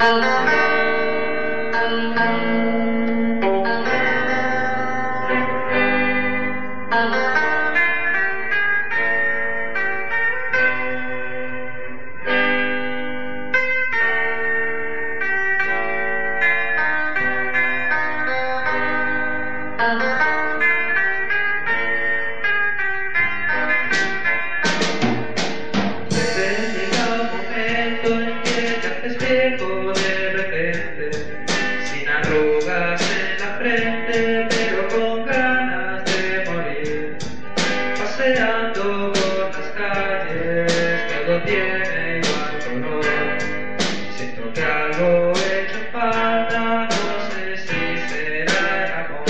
Thank you. paseando por las calles, todo tiene igual color. Siento que algo he hecho falta, no sé si será el amor.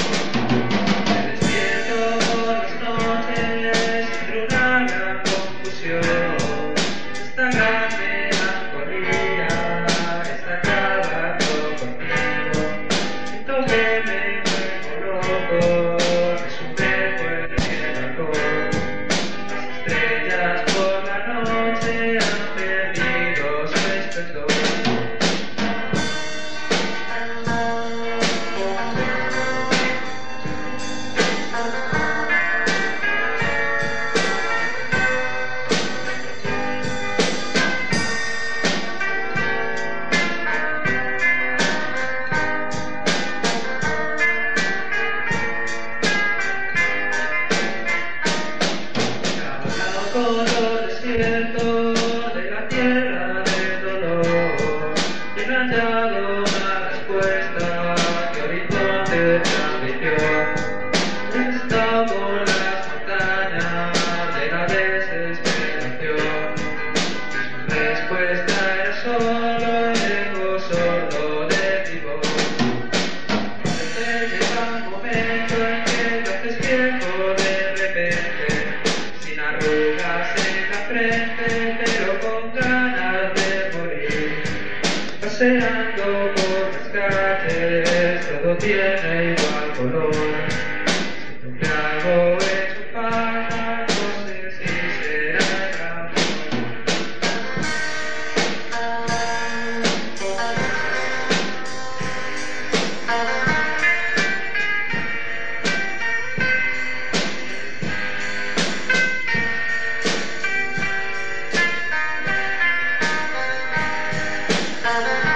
Me despierto por las noches entre una gran confusión. Oh. todo tiene igual color. Si lo hago es para, no sé si será amor.